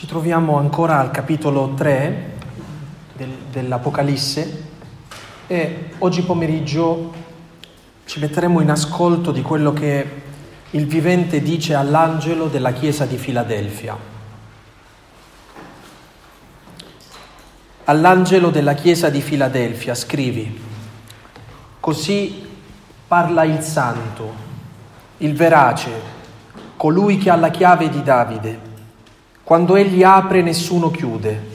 Ci troviamo ancora al capitolo 3 del, dell'Apocalisse e oggi pomeriggio ci metteremo in ascolto di quello che il vivente dice all'angelo della chiesa di Filadelfia. All'angelo della chiesa di Filadelfia scrivi, così parla il santo, il verace, colui che ha la chiave di Davide quando egli apre nessuno chiude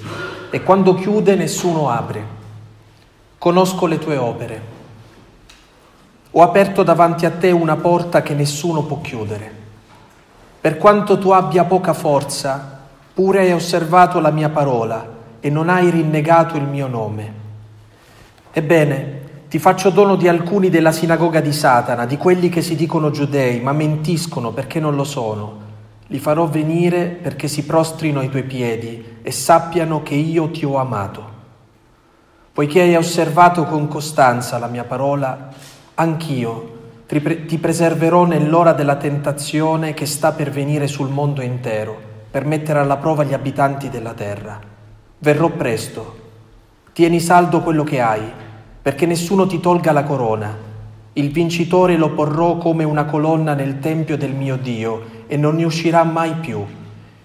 e quando chiude nessuno apre. Conosco le tue opere. Ho aperto davanti a te una porta che nessuno può chiudere. Per quanto tu abbia poca forza, pure hai osservato la mia parola e non hai rinnegato il mio nome. Ebbene, ti faccio dono di alcuni della sinagoga di Satana, di quelli che si dicono giudei, ma mentiscono perché non lo sono li farò venire perché si prostrino ai tuoi piedi e sappiano che io ti ho amato. Poiché hai osservato con costanza la mia parola, anch'io ti preserverò nell'ora della tentazione che sta per venire sul mondo intero, per mettere alla prova gli abitanti della terra. Verrò presto. Tieni saldo quello che hai, perché nessuno ti tolga la corona. Il vincitore lo porrò come una colonna nel tempio del mio Dio e non ne uscirà mai più.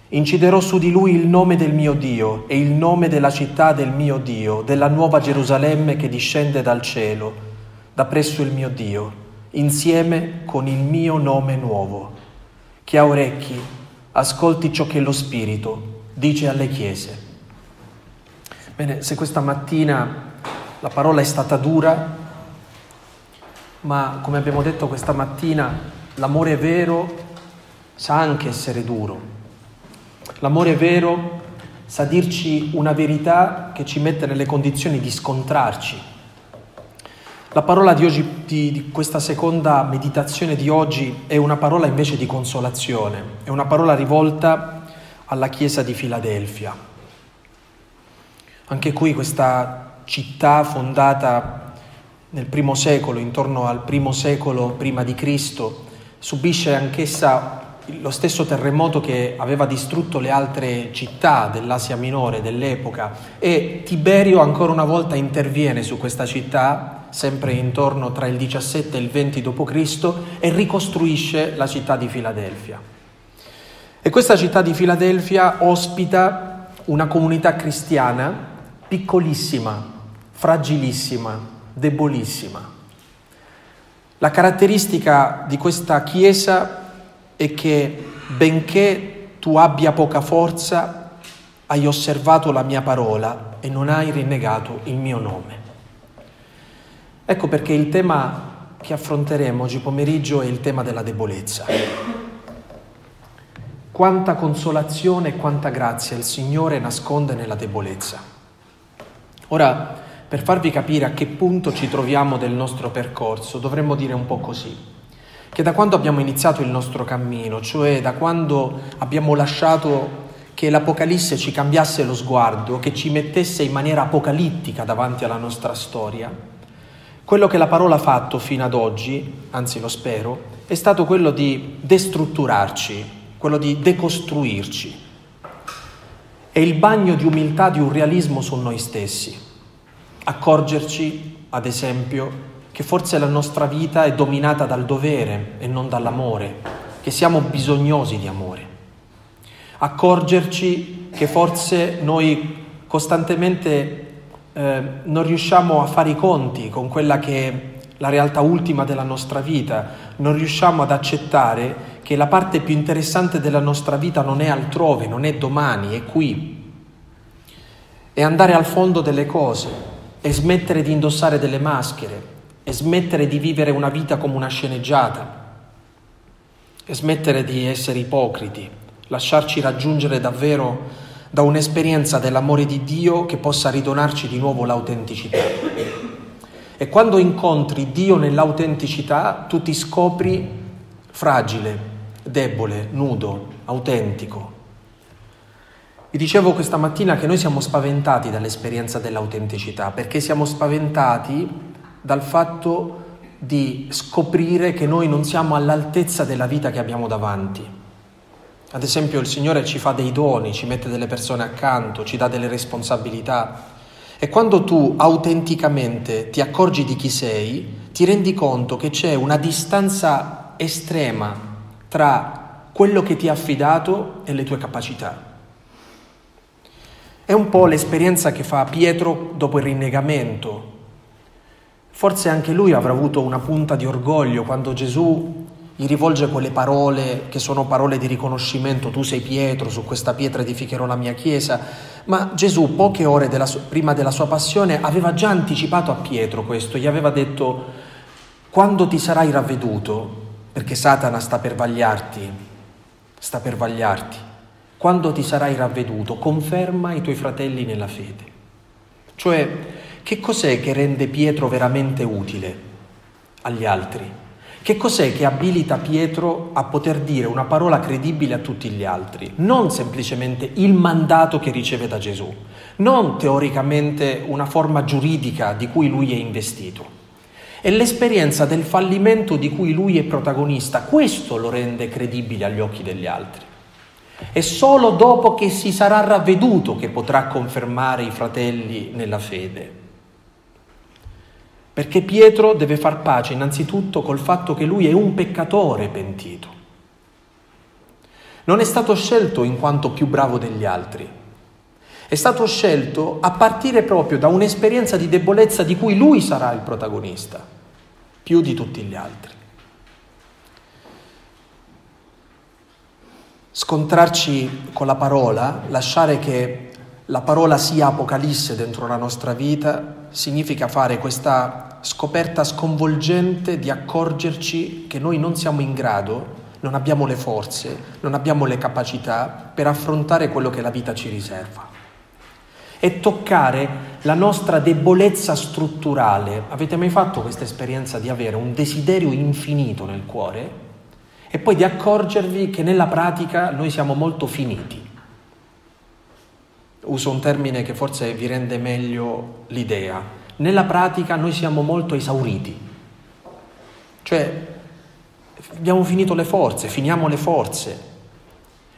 Inciderò su di lui il nome del mio Dio e il nome della città del mio Dio, della nuova Gerusalemme che discende dal cielo, da presso il mio Dio, insieme con il mio nome nuovo. Chi ha orecchi, ascolti ciò che lo Spirito dice alle chiese. Bene, se questa mattina la parola è stata dura, ma come abbiamo detto questa mattina, l'amore vero sa anche essere duro. L'amore vero sa dirci una verità che ci mette nelle condizioni di scontrarci. La parola di oggi, di, di questa seconda meditazione di oggi, è una parola invece di consolazione, è una parola rivolta alla Chiesa di Filadelfia. Anche qui questa città fondata nel primo secolo, intorno al primo secolo prima di Cristo, subisce anch'essa lo stesso terremoto che aveva distrutto le altre città dell'Asia Minore dell'epoca e Tiberio ancora una volta interviene su questa città, sempre intorno tra il 17 e il 20 d.C., e ricostruisce la città di Filadelfia. E questa città di Filadelfia ospita una comunità cristiana piccolissima, fragilissima, debolissima. La caratteristica di questa chiesa è che benché tu abbia poca forza, hai osservato la mia parola e non hai rinnegato il mio nome. Ecco perché il tema che affronteremo oggi pomeriggio è il tema della debolezza. Quanta consolazione e quanta grazia il Signore nasconde nella debolezza. Ora, per farvi capire a che punto ci troviamo del nostro percorso, dovremmo dire un po' così che da quando abbiamo iniziato il nostro cammino, cioè da quando abbiamo lasciato che l'Apocalisse ci cambiasse lo sguardo, che ci mettesse in maniera apocalittica davanti alla nostra storia, quello che la parola ha fatto fino ad oggi, anzi lo spero, è stato quello di destrutturarci, quello di decostruirci. È il bagno di umiltà, di un realismo su noi stessi. Accorgerci, ad esempio, che forse la nostra vita è dominata dal dovere e non dall'amore, che siamo bisognosi di amore. Accorgerci che forse noi costantemente eh, non riusciamo a fare i conti con quella che è la realtà ultima della nostra vita, non riusciamo ad accettare che la parte più interessante della nostra vita non è altrove, non è domani, è qui. E andare al fondo delle cose e smettere di indossare delle maschere, e smettere di vivere una vita come una sceneggiata e smettere di essere ipocriti, lasciarci raggiungere davvero da un'esperienza dell'amore di Dio che possa ridonarci di nuovo l'autenticità. E quando incontri Dio nell'autenticità, tu ti scopri fragile, debole, nudo, autentico. Vi dicevo questa mattina che noi siamo spaventati dall'esperienza dell'autenticità, perché siamo spaventati dal fatto di scoprire che noi non siamo all'altezza della vita che abbiamo davanti. Ad esempio il Signore ci fa dei doni, ci mette delle persone accanto, ci dà delle responsabilità. E quando tu autenticamente ti accorgi di chi sei, ti rendi conto che c'è una distanza estrema tra quello che ti ha affidato e le tue capacità. È un po' l'esperienza che fa Pietro dopo il rinnegamento. Forse anche lui avrà avuto una punta di orgoglio quando Gesù gli rivolge quelle parole che sono parole di riconoscimento, tu sei Pietro, su questa pietra edificherò la mia chiesa, ma Gesù poche ore della, prima della sua passione aveva già anticipato a Pietro questo, gli aveva detto quando ti sarai ravveduto, perché Satana sta per vagliarti, sta per vagliarti, quando ti sarai ravveduto conferma i tuoi fratelli nella fede. Cioè, che cos'è che rende Pietro veramente utile agli altri? Che cos'è che abilita Pietro a poter dire una parola credibile a tutti gli altri? Non semplicemente il mandato che riceve da Gesù, non teoricamente una forma giuridica di cui lui è investito. È l'esperienza del fallimento di cui lui è protagonista, questo lo rende credibile agli occhi degli altri. È solo dopo che si sarà ravveduto che potrà confermare i fratelli nella fede. Perché Pietro deve far pace innanzitutto col fatto che lui è un peccatore pentito. Non è stato scelto in quanto più bravo degli altri, è stato scelto a partire proprio da un'esperienza di debolezza di cui lui sarà il protagonista, più di tutti gli altri. Scontrarci con la parola, lasciare che la parola sia apocalisse dentro la nostra vita, significa fare questa scoperta sconvolgente di accorgerci che noi non siamo in grado, non abbiamo le forze, non abbiamo le capacità per affrontare quello che la vita ci riserva. E toccare la nostra debolezza strutturale. Avete mai fatto questa esperienza di avere un desiderio infinito nel cuore e poi di accorgervi che nella pratica noi siamo molto finiti? Uso un termine che forse vi rende meglio l'idea. Nella pratica noi siamo molto esauriti, cioè abbiamo finito le forze, finiamo le forze.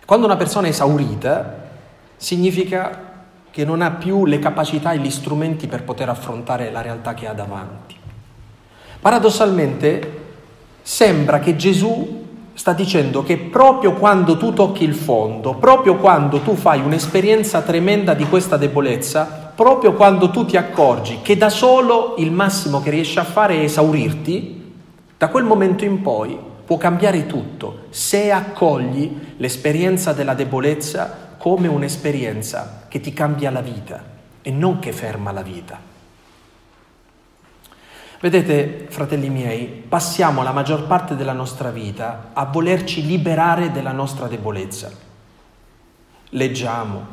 Quando una persona è esaurita significa che non ha più le capacità e gli strumenti per poter affrontare la realtà che ha davanti. Paradossalmente sembra che Gesù sta dicendo che proprio quando tu tocchi il fondo, proprio quando tu fai un'esperienza tremenda di questa debolezza, proprio quando tu ti accorgi che da solo il massimo che riesci a fare è esaurirti, da quel momento in poi può cambiare tutto se accogli l'esperienza della debolezza come un'esperienza che ti cambia la vita e non che ferma la vita. Vedete, fratelli miei, passiamo la maggior parte della nostra vita a volerci liberare della nostra debolezza. Leggiamo,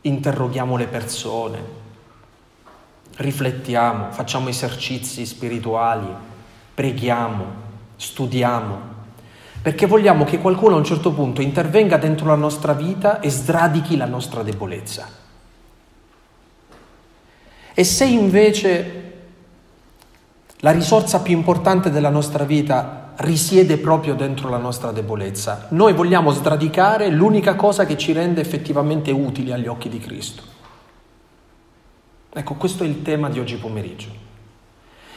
interroghiamo le persone, riflettiamo, facciamo esercizi spirituali, preghiamo, studiamo, perché vogliamo che qualcuno a un certo punto intervenga dentro la nostra vita e sradichi la nostra debolezza. E se invece la risorsa più importante della nostra vita risiede proprio dentro la nostra debolezza. Noi vogliamo sradicare l'unica cosa che ci rende effettivamente utili agli occhi di Cristo. Ecco, questo è il tema di oggi pomeriggio.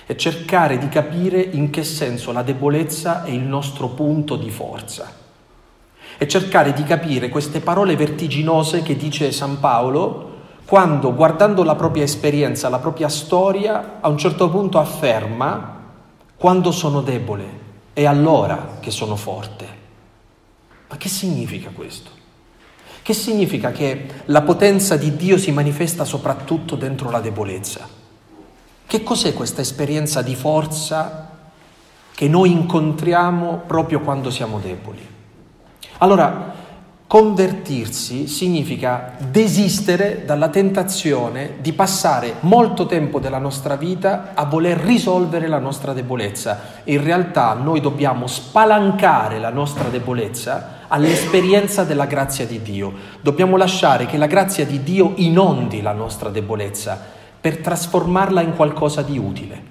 È cercare di capire in che senso la debolezza è il nostro punto di forza. E cercare di capire queste parole vertiginose che dice San Paolo quando guardando la propria esperienza, la propria storia, a un certo punto afferma quando sono debole, è allora che sono forte. Ma che significa questo? Che significa che la potenza di Dio si manifesta soprattutto dentro la debolezza? Che cos'è questa esperienza di forza che noi incontriamo proprio quando siamo deboli? Allora, Convertirsi significa desistere dalla tentazione di passare molto tempo della nostra vita a voler risolvere la nostra debolezza. In realtà noi dobbiamo spalancare la nostra debolezza all'esperienza della grazia di Dio. Dobbiamo lasciare che la grazia di Dio inondi la nostra debolezza per trasformarla in qualcosa di utile.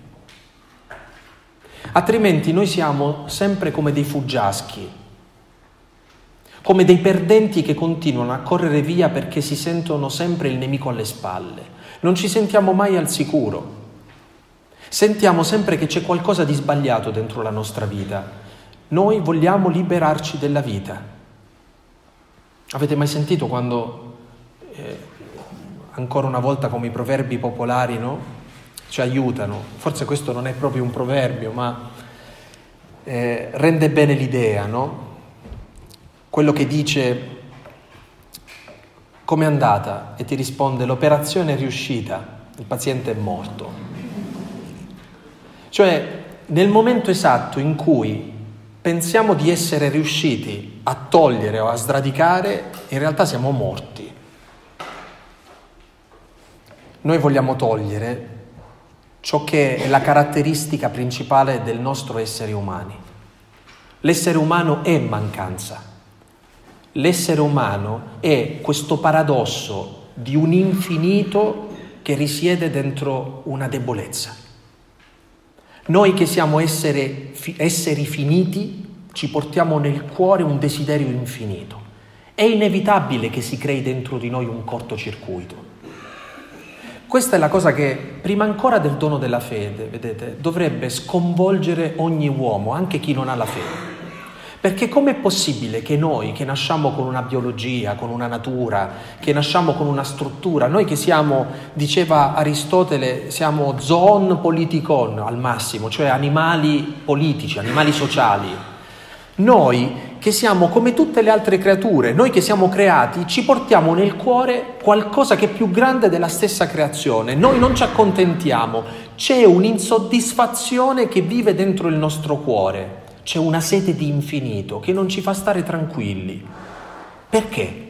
Altrimenti noi siamo sempre come dei fuggiaschi come dei perdenti che continuano a correre via perché si sentono sempre il nemico alle spalle. Non ci sentiamo mai al sicuro. Sentiamo sempre che c'è qualcosa di sbagliato dentro la nostra vita. Noi vogliamo liberarci della vita. Avete mai sentito quando, eh, ancora una volta come i proverbi popolari, no? Ci aiutano. Forse questo non è proprio un proverbio, ma eh, rende bene l'idea, no? Quello che dice come è andata e ti risponde l'operazione è riuscita, il paziente è morto. Cioè nel momento esatto in cui pensiamo di essere riusciti a togliere o a sradicare, in realtà siamo morti. Noi vogliamo togliere ciò che è la caratteristica principale del nostro essere umani. L'essere umano è mancanza. L'essere umano è questo paradosso di un infinito che risiede dentro una debolezza. Noi che siamo essere, esseri finiti ci portiamo nel cuore un desiderio infinito. È inevitabile che si crei dentro di noi un cortocircuito. Questa è la cosa che, prima ancora del dono della fede, vedete, dovrebbe sconvolgere ogni uomo, anche chi non ha la fede. Perché com'è possibile che noi che nasciamo con una biologia, con una natura, che nasciamo con una struttura, noi che siamo, diceva Aristotele, siamo zoon politikon al massimo, cioè animali politici, animali sociali, noi che siamo come tutte le altre creature, noi che siamo creati, ci portiamo nel cuore qualcosa che è più grande della stessa creazione. Noi non ci accontentiamo, c'è un'insoddisfazione che vive dentro il nostro cuore c'è una sete di infinito che non ci fa stare tranquilli. Perché?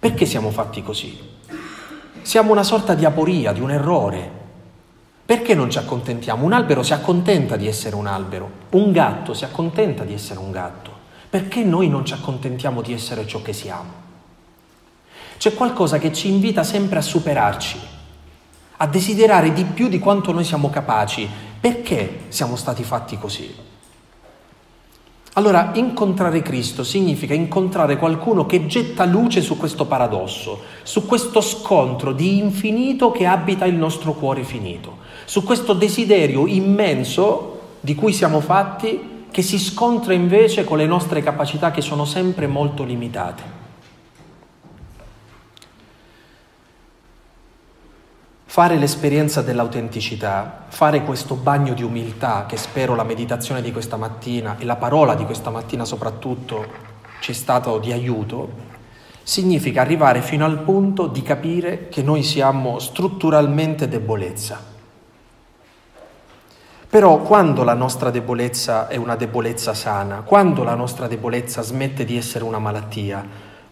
Perché siamo fatti così? Siamo una sorta di aporia, di un errore. Perché non ci accontentiamo? Un albero si accontenta di essere un albero, un gatto si accontenta di essere un gatto. Perché noi non ci accontentiamo di essere ciò che siamo? C'è qualcosa che ci invita sempre a superarci, a desiderare di più di quanto noi siamo capaci. Perché siamo stati fatti così? Allora, incontrare Cristo significa incontrare qualcuno che getta luce su questo paradosso, su questo scontro di infinito che abita il nostro cuore finito, su questo desiderio immenso di cui siamo fatti che si scontra invece con le nostre capacità che sono sempre molto limitate. Fare l'esperienza dell'autenticità, fare questo bagno di umiltà che spero la meditazione di questa mattina e la parola di questa mattina soprattutto ci è stato di aiuto, significa arrivare fino al punto di capire che noi siamo strutturalmente debolezza. Però quando la nostra debolezza è una debolezza sana, quando la nostra debolezza smette di essere una malattia,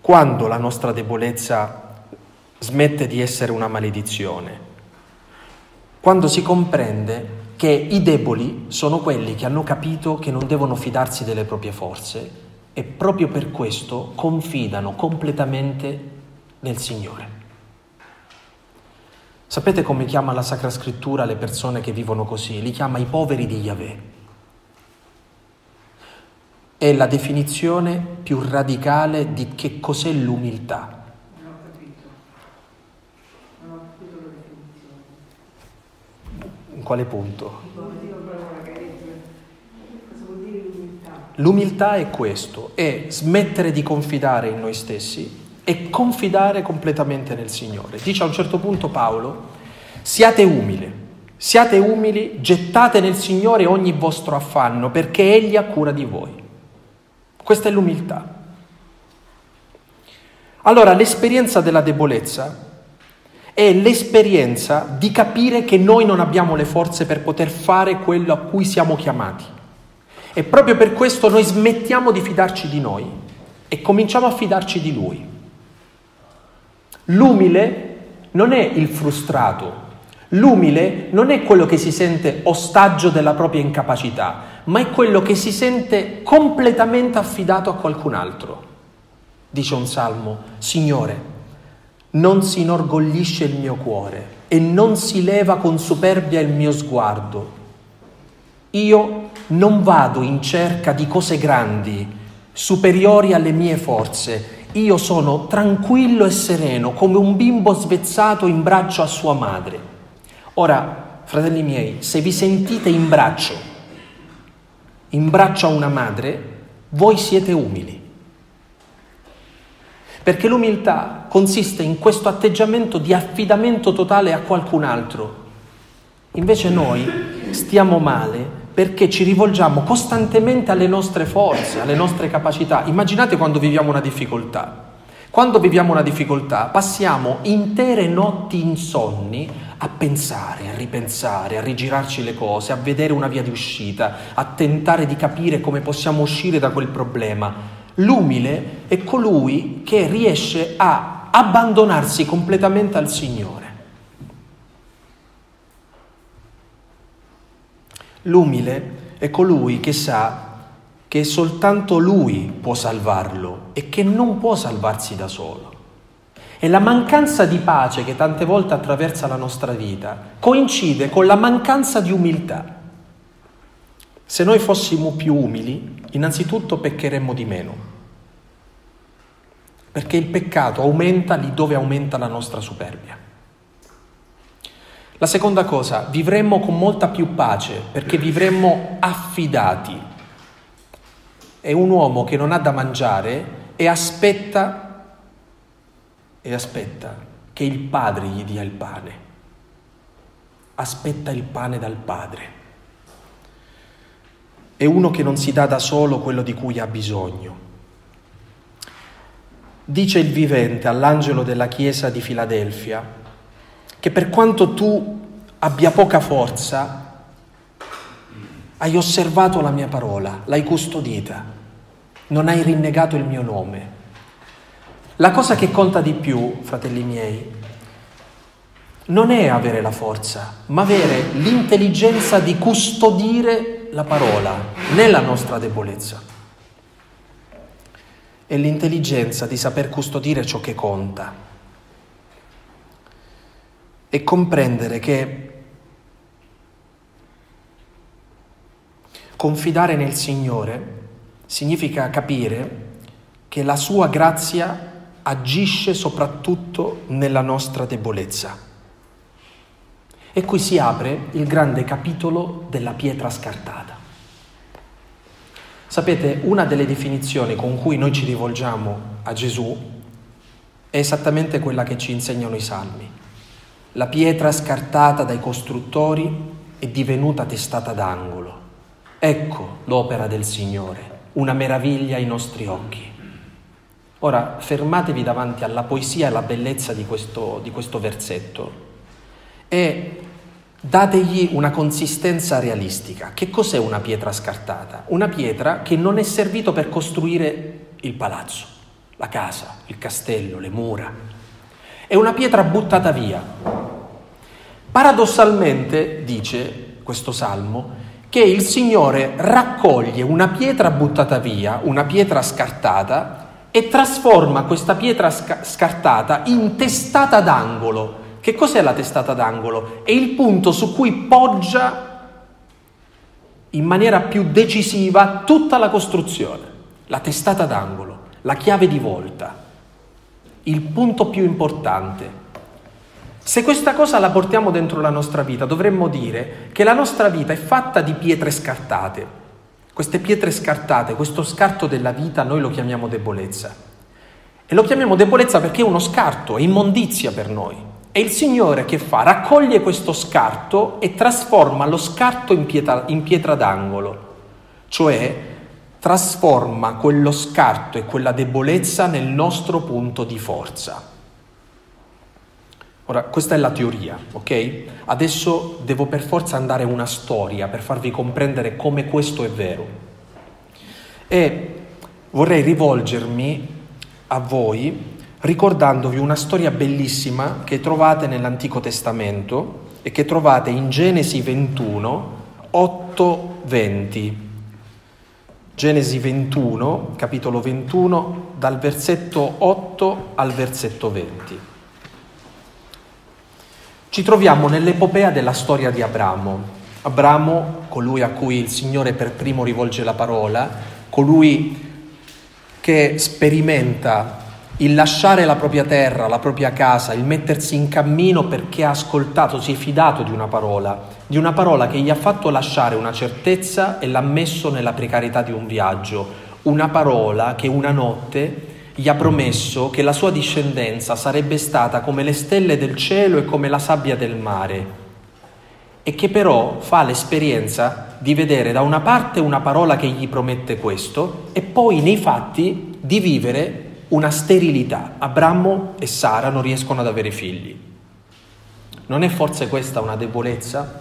quando la nostra debolezza smette di essere una maledizione, quando si comprende che i deboli sono quelli che hanno capito che non devono fidarsi delle proprie forze e proprio per questo confidano completamente nel Signore. Sapete come chiama la Sacra Scrittura le persone che vivono così? Li chiama i poveri di Yahweh. È la definizione più radicale di che cos'è l'umiltà. Quale punto? L'umiltà è questo, è smettere di confidare in noi stessi e confidare completamente nel Signore. Dice a un certo punto Paolo, siate umili, siate umili, gettate nel Signore ogni vostro affanno perché Egli ha cura di voi. Questa è l'umiltà. Allora l'esperienza della debolezza è l'esperienza di capire che noi non abbiamo le forze per poter fare quello a cui siamo chiamati. E proprio per questo noi smettiamo di fidarci di noi e cominciamo a fidarci di Lui. L'umile non è il frustrato, l'umile non è quello che si sente ostaggio della propria incapacità, ma è quello che si sente completamente affidato a qualcun altro. Dice un salmo, Signore, non si inorgoglisce il mio cuore e non si leva con superbia il mio sguardo. Io non vado in cerca di cose grandi, superiori alle mie forze. Io sono tranquillo e sereno come un bimbo svezzato in braccio a sua madre. Ora, fratelli miei, se vi sentite in braccio, in braccio a una madre, voi siete umili. Perché l'umiltà consiste in questo atteggiamento di affidamento totale a qualcun altro. Invece noi stiamo male perché ci rivolgiamo costantemente alle nostre forze, alle nostre capacità. Immaginate quando viviamo una difficoltà. Quando viviamo una difficoltà passiamo intere notti insonni a pensare, a ripensare, a rigirarci le cose, a vedere una via di uscita, a tentare di capire come possiamo uscire da quel problema. L'umile è colui che riesce a abbandonarsi completamente al Signore. L'umile è colui che sa che soltanto lui può salvarlo e che non può salvarsi da solo. E la mancanza di pace che tante volte attraversa la nostra vita coincide con la mancanza di umiltà. Se noi fossimo più umili, innanzitutto peccheremmo di meno, perché il peccato aumenta lì dove aumenta la nostra superbia. La seconda cosa, vivremmo con molta più pace perché vivremmo affidati. È un uomo che non ha da mangiare e aspetta, e aspetta che il padre gli dia il pane. Aspetta il pane dal padre. È uno che non si dà da solo quello di cui ha bisogno. Dice il vivente all'angelo della chiesa di Filadelfia, che per quanto tu abbia poca forza, hai osservato la mia parola, l'hai custodita, non hai rinnegato il mio nome. La cosa che conta di più, fratelli miei, non è avere la forza, ma avere l'intelligenza di custodire la parola nella nostra debolezza. È l'intelligenza di saper custodire ciò che conta e comprendere che confidare nel Signore significa capire che la sua grazia agisce soprattutto nella nostra debolezza. E qui si apre il grande capitolo della pietra scartata. Sapete, una delle definizioni con cui noi ci rivolgiamo a Gesù è esattamente quella che ci insegnano i salmi. La pietra scartata dai costruttori è divenuta testata d'angolo. Ecco l'opera del Signore, una meraviglia ai nostri occhi. Ora fermatevi davanti alla poesia e alla bellezza di questo, di questo versetto e dategli una consistenza realistica. Che cos'è una pietra scartata? Una pietra che non è servita per costruire il palazzo, la casa, il castello, le mura. È una pietra buttata via, Paradossalmente, dice questo salmo, che il Signore raccoglie una pietra buttata via, una pietra scartata, e trasforma questa pietra sca- scartata in testata d'angolo. Che cos'è la testata d'angolo? È il punto su cui poggia in maniera più decisiva tutta la costruzione. La testata d'angolo, la chiave di volta, il punto più importante. Se questa cosa la portiamo dentro la nostra vita, dovremmo dire che la nostra vita è fatta di pietre scartate. Queste pietre scartate, questo scarto della vita, noi lo chiamiamo debolezza. E lo chiamiamo debolezza perché è uno scarto, è immondizia per noi. E il Signore che fa? Raccoglie questo scarto e trasforma lo scarto in pietra, in pietra d'angolo, cioè trasforma quello scarto e quella debolezza nel nostro punto di forza. Ora, questa è la teoria, ok? Adesso devo per forza andare una storia per farvi comprendere come questo è vero. E vorrei rivolgermi a voi ricordandovi una storia bellissima che trovate nell'Antico Testamento e che trovate in Genesi 21, 8, 20. Genesi 21, capitolo 21, dal versetto 8 al versetto 20. Ci troviamo nell'epopea della storia di Abramo. Abramo, colui a cui il Signore per primo rivolge la parola, colui che sperimenta il lasciare la propria terra, la propria casa, il mettersi in cammino perché ha ascoltato, si è fidato di una parola, di una parola che gli ha fatto lasciare una certezza e l'ha messo nella precarietà di un viaggio, una parola che una notte gli ha promesso che la sua discendenza sarebbe stata come le stelle del cielo e come la sabbia del mare. E che però fa l'esperienza di vedere da una parte una parola che gli promette questo e poi nei fatti di vivere una sterilità. Abramo e Sara non riescono ad avere figli. Non è forse questa una debolezza?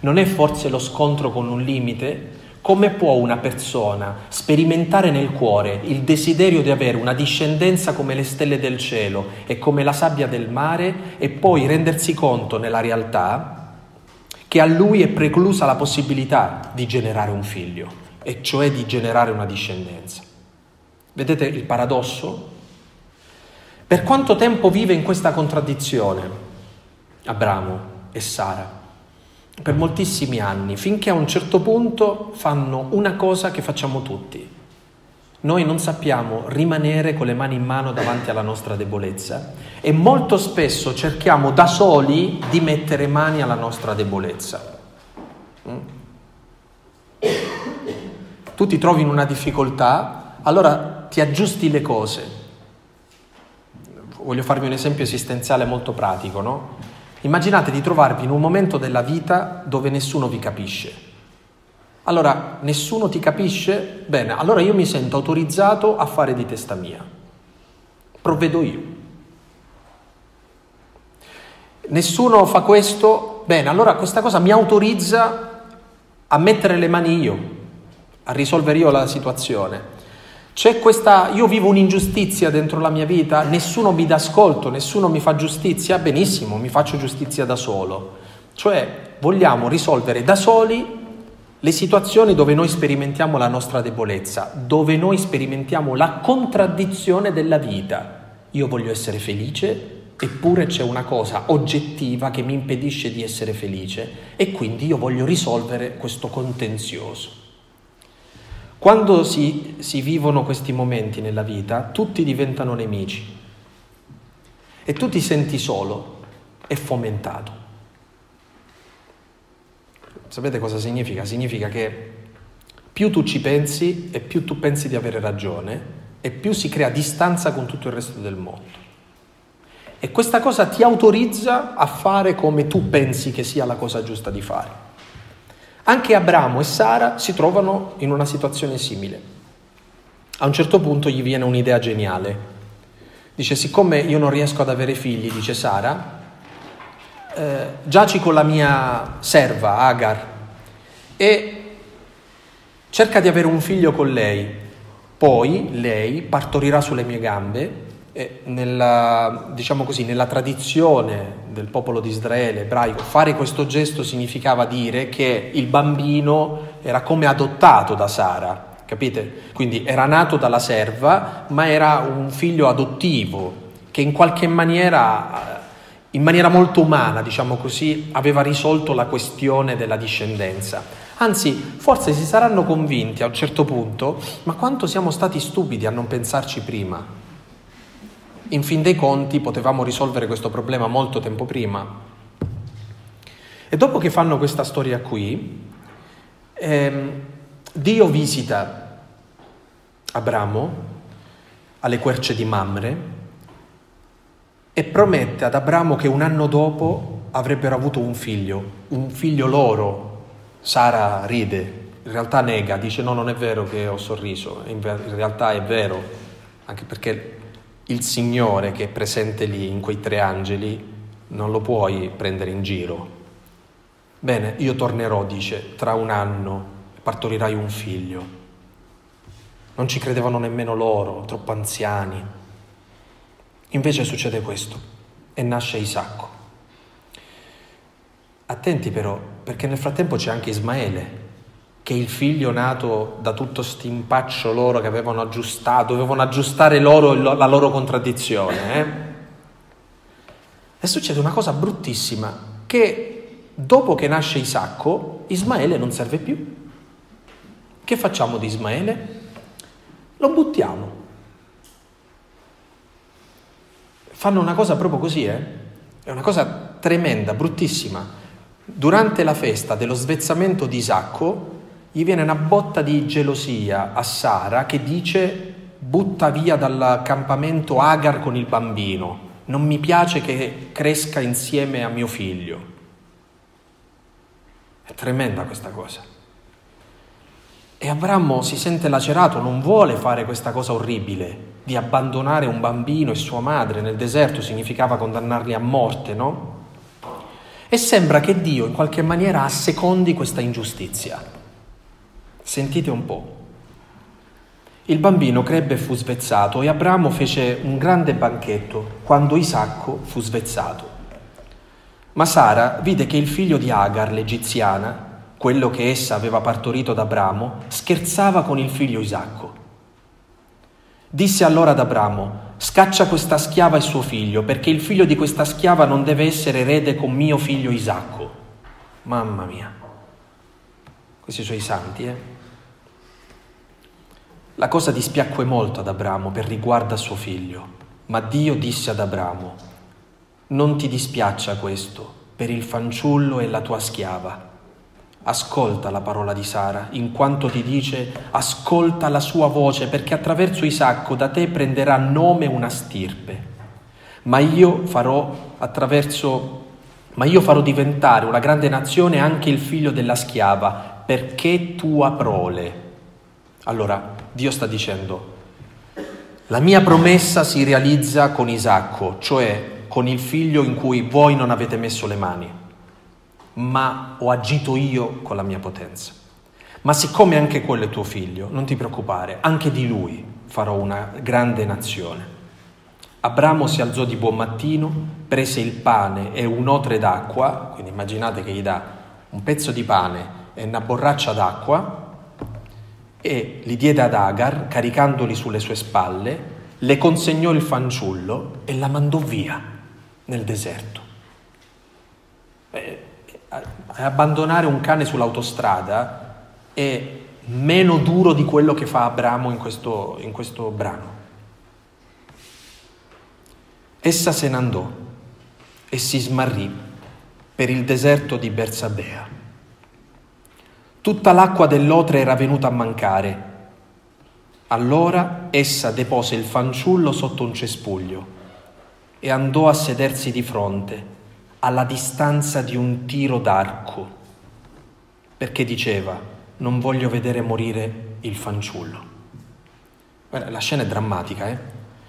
Non è forse lo scontro con un limite? Come può una persona sperimentare nel cuore il desiderio di avere una discendenza come le stelle del cielo e come la sabbia del mare e poi rendersi conto nella realtà che a lui è preclusa la possibilità di generare un figlio, e cioè di generare una discendenza? Vedete il paradosso? Per quanto tempo vive in questa contraddizione Abramo e Sara? per moltissimi anni, finché a un certo punto fanno una cosa che facciamo tutti. Noi non sappiamo rimanere con le mani in mano davanti alla nostra debolezza e molto spesso cerchiamo da soli di mettere mani alla nostra debolezza. Mm? Tu ti trovi in una difficoltà, allora ti aggiusti le cose. Voglio farvi un esempio esistenziale molto pratico, no? Immaginate di trovarvi in un momento della vita dove nessuno vi capisce. Allora, nessuno ti capisce? Bene, allora io mi sento autorizzato a fare di testa mia. Provvedo io. Nessuno fa questo? Bene, allora questa cosa mi autorizza a mettere le mani io, a risolvere io la situazione. C'è questa, io vivo un'ingiustizia dentro la mia vita, nessuno mi dà ascolto, nessuno mi fa giustizia, benissimo, mi faccio giustizia da solo. Cioè vogliamo risolvere da soli le situazioni dove noi sperimentiamo la nostra debolezza, dove noi sperimentiamo la contraddizione della vita. Io voglio essere felice, eppure c'è una cosa oggettiva che mi impedisce di essere felice e quindi io voglio risolvere questo contenzioso. Quando si, si vivono questi momenti nella vita, tutti diventano nemici e tu ti senti solo e fomentato. Sapete cosa significa? Significa che più tu ci pensi e più tu pensi di avere ragione e più si crea distanza con tutto il resto del mondo. E questa cosa ti autorizza a fare come tu pensi che sia la cosa giusta di fare. Anche Abramo e Sara si trovano in una situazione simile. A un certo punto gli viene un'idea geniale. Dice, siccome io non riesco ad avere figli, dice Sara, eh, giaci con la mia serva Agar e cerca di avere un figlio con lei. Poi lei partorirà sulle mie gambe nella, diciamo così, nella tradizione del popolo di Israele ebraico, fare questo gesto significava dire che il bambino era come adottato da Sara, capite? Quindi era nato dalla serva, ma era un figlio adottivo che in qualche maniera, in maniera molto umana, diciamo così, aveva risolto la questione della discendenza. Anzi, forse si saranno convinti a un certo punto, ma quanto siamo stati stupidi a non pensarci prima. In fin dei conti potevamo risolvere questo problema molto tempo prima. E dopo che fanno questa storia qui, ehm, Dio visita Abramo alle querce di Mamre e promette ad Abramo che un anno dopo avrebbero avuto un figlio, un figlio loro. Sara ride, in realtà nega, dice no, non è vero che ho sorriso, in realtà è vero, anche perché il Signore che è presente lì in quei tre angeli non lo puoi prendere in giro. Bene, io tornerò, dice, tra un anno partorirai un figlio. Non ci credevano nemmeno loro, troppo anziani. Invece succede questo e nasce Isacco. Attenti però, perché nel frattempo c'è anche Ismaele, che il figlio nato da tutto stimpaccio loro che avevano aggiustato, dovevano aggiustare loro la loro contraddizione. Eh? E succede una cosa bruttissima, che dopo che nasce Isacco, Ismaele non serve più. Che facciamo di Ismaele? Lo buttiamo. Fanno una cosa proprio così, eh? È una cosa tremenda, bruttissima. Durante la festa dello svezzamento di Isacco, gli viene una botta di gelosia a Sara che dice butta via dal campamento Agar con il bambino, non mi piace che cresca insieme a mio figlio. È tremenda questa cosa. E Abramo si sente lacerato, non vuole fare questa cosa orribile di abbandonare un bambino e sua madre nel deserto, significava condannarli a morte, no? E sembra che Dio in qualche maniera assecondi questa ingiustizia. Sentite un po'. Il bambino crebbe e fu svezzato e Abramo fece un grande banchetto quando Isacco fu svezzato. Ma Sara vide che il figlio di Agar, l'egiziana, quello che essa aveva partorito ad Abramo, scherzava con il figlio Isacco. Disse allora ad Abramo, scaccia questa schiava e suo figlio, perché il figlio di questa schiava non deve essere erede con mio figlio Isacco. Mamma mia, questi sono i santi, eh? La cosa dispiacque molto ad Abramo per riguardo a suo figlio, ma Dio disse ad Abramo, non ti dispiaccia questo per il fanciullo e la tua schiava. Ascolta la parola di Sara, in quanto ti dice, ascolta la sua voce, perché attraverso Isacco da te prenderà nome una stirpe. Ma io farò attraverso ma io farò diventare una grande nazione anche il figlio della schiava, perché tua prole. Allora, Dio sta dicendo, la mia promessa si realizza con Isacco, cioè con il figlio in cui voi non avete messo le mani, ma ho agito io con la mia potenza. Ma siccome anche quello è tuo figlio, non ti preoccupare, anche di lui farò una grande nazione. Abramo si alzò di buon mattino, prese il pane e un otre d'acqua, quindi immaginate che gli dà un pezzo di pane e una borraccia d'acqua, e li diede ad Agar, caricandoli sulle sue spalle, le consegnò il fanciullo e la mandò via nel deserto. Eh, abbandonare un cane sull'autostrada è meno duro di quello che fa Abramo in questo, in questo brano. Essa se ne andò e si smarrì per il deserto di Bersabea. Tutta l'acqua dell'otre era venuta a mancare. Allora essa depose il fanciullo sotto un cespuglio e andò a sedersi di fronte, alla distanza di un tiro d'arco, perché diceva, non voglio vedere morire il fanciullo. La scena è drammatica, eh?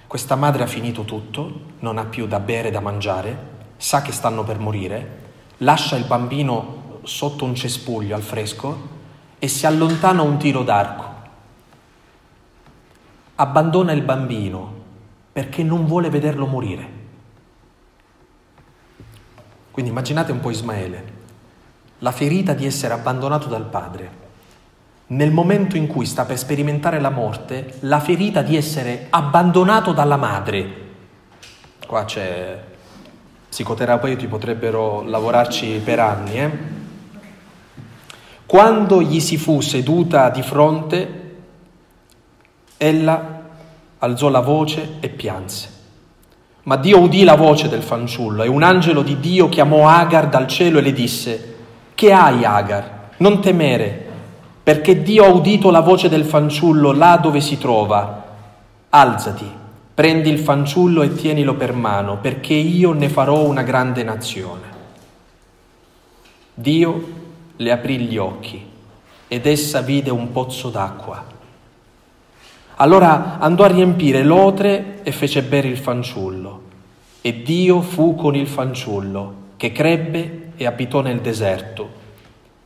Questa madre ha finito tutto, non ha più da bere, da mangiare, sa che stanno per morire, lascia il bambino sotto un cespuglio al fresco e si allontana un tiro d'arco. Abbandona il bambino perché non vuole vederlo morire. Quindi immaginate un po' Ismaele, la ferita di essere abbandonato dal padre. Nel momento in cui sta per sperimentare la morte, la ferita di essere abbandonato dalla madre. Qua c'è psicoterapeuti potrebbero lavorarci per anni, eh? Quando gli si fu seduta di fronte, ella alzò la voce e pianse. Ma Dio udì la voce del fanciullo e un angelo di Dio chiamò Agar dal cielo e le disse, Che hai Agar? Non temere, perché Dio ha udito la voce del fanciullo là dove si trova. Alzati, prendi il fanciullo e tienilo per mano, perché io ne farò una grande nazione. Dio le aprì gli occhi ed essa vide un pozzo d'acqua. Allora andò a riempire l'otre e fece bere il fanciullo. E Dio fu con il fanciullo, che crebbe e abitò nel deserto,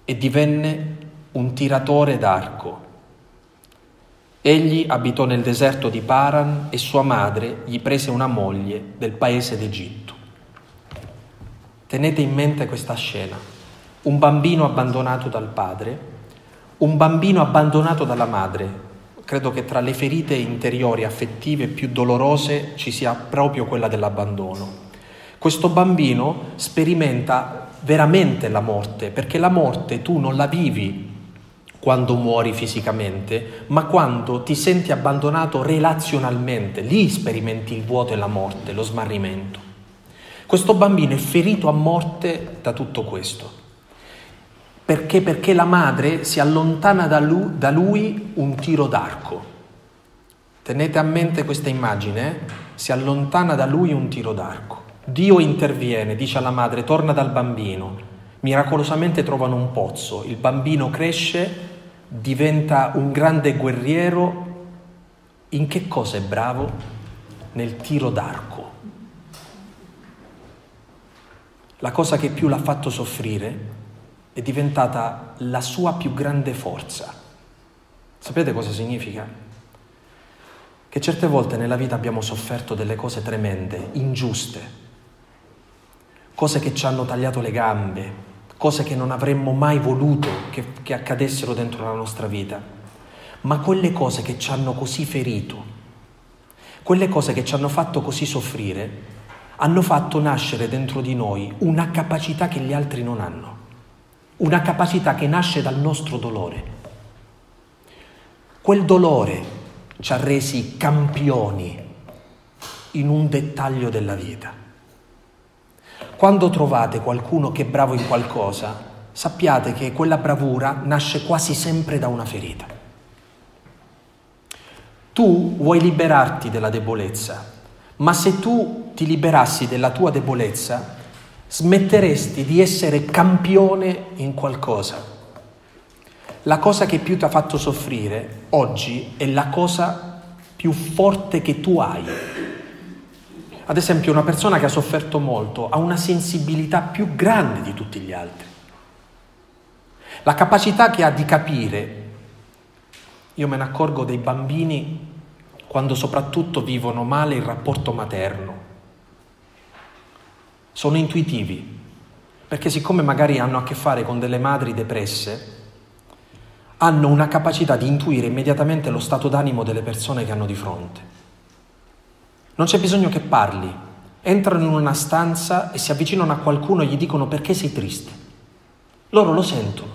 e divenne un tiratore d'arco. Egli abitò nel deserto di Paran e sua madre gli prese una moglie del paese d'Egitto. Tenete in mente questa scena un bambino abbandonato dal padre, un bambino abbandonato dalla madre. Credo che tra le ferite interiori affettive più dolorose ci sia proprio quella dell'abbandono. Questo bambino sperimenta veramente la morte, perché la morte tu non la vivi quando muori fisicamente, ma quando ti senti abbandonato relazionalmente, lì sperimenti il vuoto e la morte, lo smarrimento. Questo bambino è ferito a morte da tutto questo. Perché? Perché la madre si allontana da lui, da lui un tiro d'arco. Tenete a mente questa immagine, eh? si allontana da lui un tiro d'arco. Dio interviene, dice alla madre, torna dal bambino. Miracolosamente trovano un pozzo, il bambino cresce, diventa un grande guerriero. In che cosa è bravo? Nel tiro d'arco. La cosa che più l'ha fatto soffrire è diventata la sua più grande forza. Sapete cosa significa? Che certe volte nella vita abbiamo sofferto delle cose tremende, ingiuste, cose che ci hanno tagliato le gambe, cose che non avremmo mai voluto che, che accadessero dentro la nostra vita, ma quelle cose che ci hanno così ferito, quelle cose che ci hanno fatto così soffrire, hanno fatto nascere dentro di noi una capacità che gli altri non hanno una capacità che nasce dal nostro dolore. Quel dolore ci ha resi campioni in un dettaglio della vita. Quando trovate qualcuno che è bravo in qualcosa, sappiate che quella bravura nasce quasi sempre da una ferita. Tu vuoi liberarti della debolezza, ma se tu ti liberassi della tua debolezza, smetteresti di essere campione in qualcosa. La cosa che più ti ha fatto soffrire oggi è la cosa più forte che tu hai. Ad esempio una persona che ha sofferto molto ha una sensibilità più grande di tutti gli altri. La capacità che ha di capire, io me ne accorgo dei bambini quando soprattutto vivono male il rapporto materno sono intuitivi, perché siccome magari hanno a che fare con delle madri depresse, hanno una capacità di intuire immediatamente lo stato d'animo delle persone che hanno di fronte. Non c'è bisogno che parli, entrano in una stanza e si avvicinano a qualcuno e gli dicono perché sei triste. Loro lo sentono,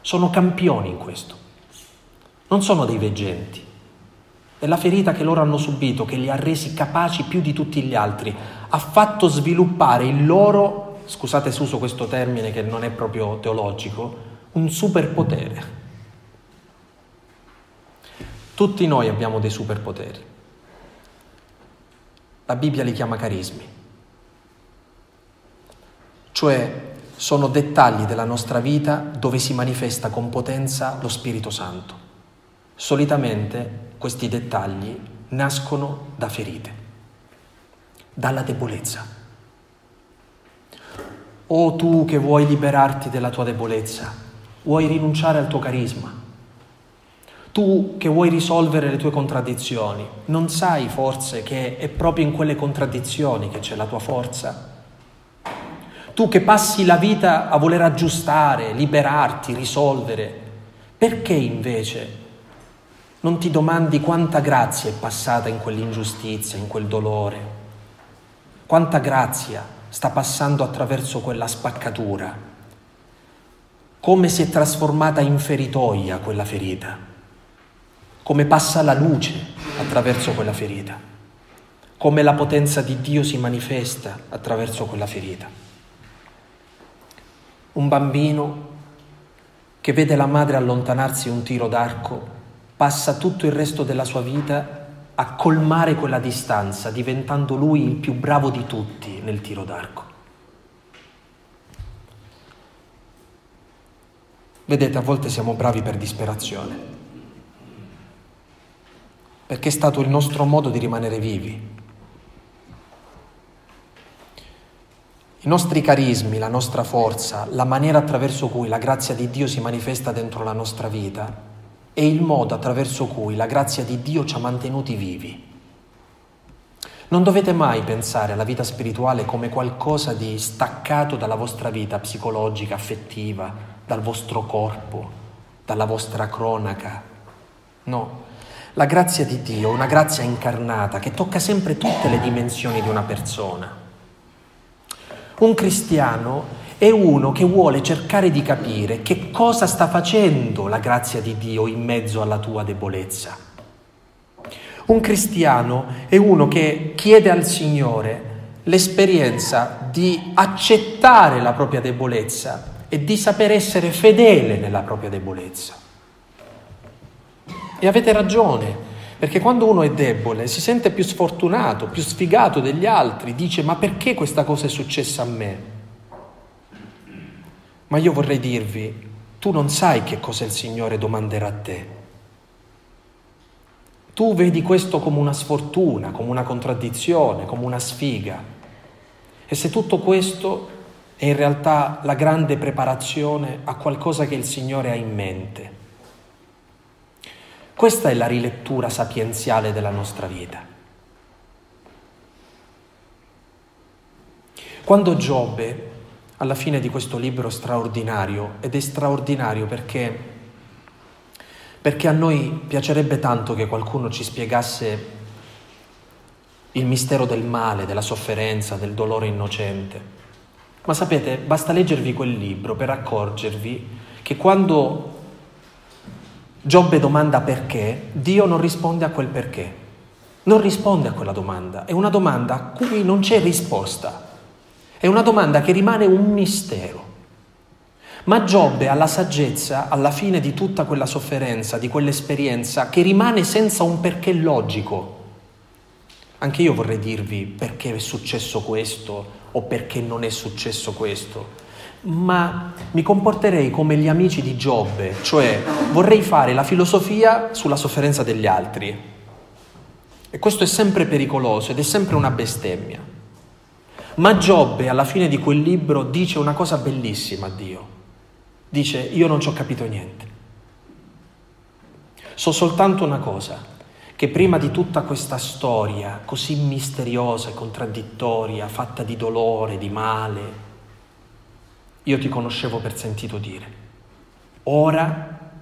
sono campioni in questo, non sono dei veggenti. È la ferita che loro hanno subito che li ha resi capaci più di tutti gli altri ha fatto sviluppare il loro, scusate se uso questo termine che non è proprio teologico, un superpotere. Tutti noi abbiamo dei superpoteri. La Bibbia li chiama carismi, cioè sono dettagli della nostra vita dove si manifesta con potenza lo Spirito Santo. Solitamente questi dettagli nascono da ferite dalla debolezza. O tu che vuoi liberarti della tua debolezza, vuoi rinunciare al tuo carisma, tu che vuoi risolvere le tue contraddizioni, non sai forse che è proprio in quelle contraddizioni che c'è la tua forza? Tu che passi la vita a voler aggiustare, liberarti, risolvere, perché invece non ti domandi quanta grazia è passata in quell'ingiustizia, in quel dolore? Quanta grazia sta passando attraverso quella spaccatura. Come si è trasformata in feritoia quella ferita. Come passa la luce attraverso quella ferita. Come la potenza di Dio si manifesta attraverso quella ferita. Un bambino che vede la madre allontanarsi un tiro d'arco passa tutto il resto della sua vita a colmare quella distanza, diventando lui il più bravo di tutti nel tiro d'arco. Vedete, a volte siamo bravi per disperazione, perché è stato il nostro modo di rimanere vivi. I nostri carismi, la nostra forza, la maniera attraverso cui la grazia di Dio si manifesta dentro la nostra vita è il modo attraverso cui la grazia di Dio ci ha mantenuti vivi. Non dovete mai pensare alla vita spirituale come qualcosa di staccato dalla vostra vita psicologica, affettiva, dal vostro corpo, dalla vostra cronaca. No, la grazia di Dio è una grazia incarnata che tocca sempre tutte le dimensioni di una persona. Un cristiano è uno che vuole cercare di capire che cosa sta facendo la grazia di Dio in mezzo alla tua debolezza. Un cristiano è uno che chiede al Signore l'esperienza di accettare la propria debolezza e di saper essere fedele nella propria debolezza. E avete ragione, perché quando uno è debole si sente più sfortunato, più sfigato degli altri, dice ma perché questa cosa è successa a me? Ma io vorrei dirvi, tu non sai che cosa il Signore domanderà a te. Tu vedi questo come una sfortuna, come una contraddizione, come una sfiga. E se tutto questo è in realtà la grande preparazione a qualcosa che il Signore ha in mente. Questa è la rilettura sapienziale della nostra vita. Quando Giobbe alla fine di questo libro straordinario ed è straordinario perché, perché a noi piacerebbe tanto che qualcuno ci spiegasse il mistero del male, della sofferenza, del dolore innocente. Ma sapete, basta leggervi quel libro per accorgervi che quando Giobbe domanda perché, Dio non risponde a quel perché. Non risponde a quella domanda. È una domanda a cui non c'è risposta. È una domanda che rimane un mistero. Ma Giobbe ha la saggezza, alla fine di tutta quella sofferenza, di quell'esperienza, che rimane senza un perché logico. Anche io vorrei dirvi perché è successo questo o perché non è successo questo, ma mi comporterei come gli amici di Giobbe, cioè vorrei fare la filosofia sulla sofferenza degli altri. E questo è sempre pericoloso ed è sempre una bestemmia. Ma Giobbe alla fine di quel libro dice una cosa bellissima a Dio. Dice, io non ci ho capito niente. So soltanto una cosa, che prima di tutta questa storia così misteriosa e contraddittoria, fatta di dolore, di male, io ti conoscevo per sentito dire. Ora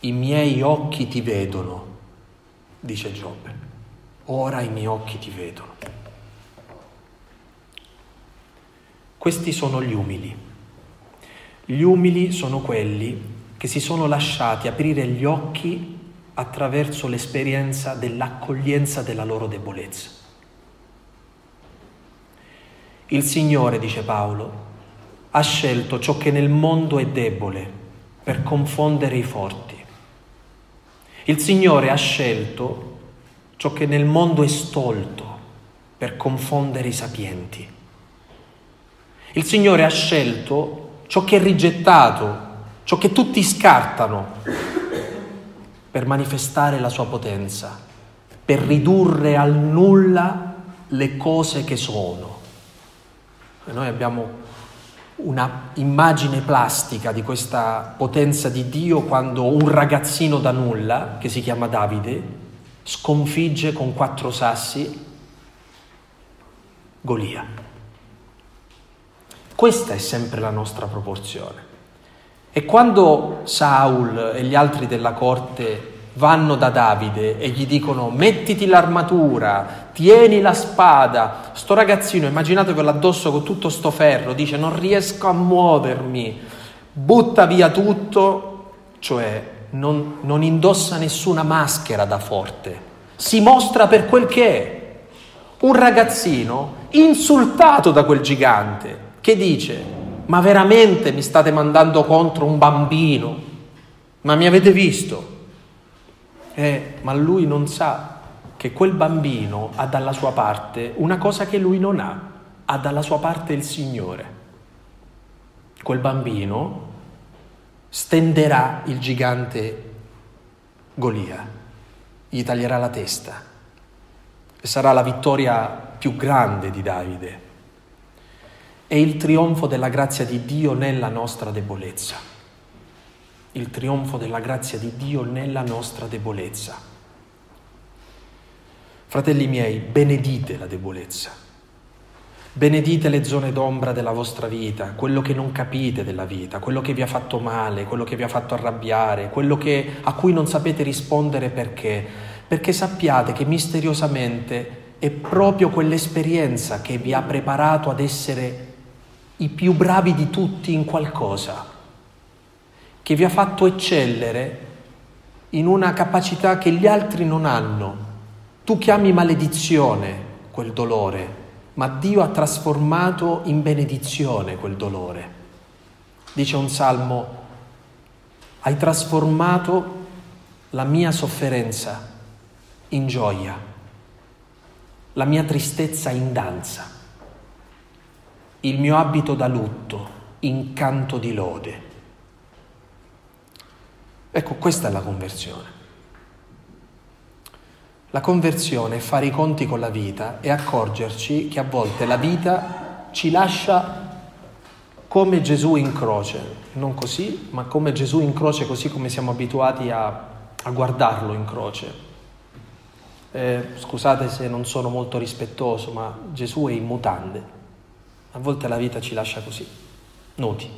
i miei occhi ti vedono, dice Giobbe. Ora i miei occhi ti vedono. Questi sono gli umili. Gli umili sono quelli che si sono lasciati aprire gli occhi attraverso l'esperienza dell'accoglienza della loro debolezza. Il Signore, dice Paolo, ha scelto ciò che nel mondo è debole per confondere i forti. Il Signore ha scelto ciò che nel mondo è stolto per confondere i sapienti. Il Signore ha scelto ciò che è rigettato, ciò che tutti scartano, per manifestare la sua potenza, per ridurre al nulla le cose che sono. E noi abbiamo una immagine plastica di questa potenza di Dio quando un ragazzino da nulla, che si chiama Davide, sconfigge con quattro sassi Golia. Questa è sempre la nostra proporzione. E quando Saul e gli altri della corte vanno da Davide e gli dicono mettiti l'armatura, tieni la spada, sto ragazzino, immaginatevelo addosso con tutto sto ferro, dice non riesco a muovermi, butta via tutto, cioè non, non indossa nessuna maschera da forte, si mostra per quel che è, un ragazzino insultato da quel gigante che dice, ma veramente mi state mandando contro un bambino? Ma mi avete visto? Eh, ma lui non sa che quel bambino ha dalla sua parte una cosa che lui non ha, ha dalla sua parte il Signore. Quel bambino stenderà il gigante Golia, gli taglierà la testa e sarà la vittoria più grande di Davide è il trionfo della grazia di Dio nella nostra debolezza. Il trionfo della grazia di Dio nella nostra debolezza. Fratelli miei, benedite la debolezza. Benedite le zone d'ombra della vostra vita, quello che non capite della vita, quello che vi ha fatto male, quello che vi ha fatto arrabbiare, quello che, a cui non sapete rispondere perché. Perché sappiate che misteriosamente è proprio quell'esperienza che vi ha preparato ad essere i più bravi di tutti in qualcosa, che vi ha fatto eccellere in una capacità che gli altri non hanno. Tu chiami maledizione quel dolore, ma Dio ha trasformato in benedizione quel dolore. Dice un salmo, hai trasformato la mia sofferenza in gioia, la mia tristezza in danza, il mio abito da lutto in canto di lode. Ecco, questa è la conversione. La conversione è fare i conti con la vita e accorgerci che a volte la vita ci lascia come Gesù in croce, non così, ma come Gesù in croce, così come siamo abituati a, a guardarlo in croce. Eh, scusate se non sono molto rispettoso, ma Gesù è in mutande. A volte la vita ci lascia così, nudi.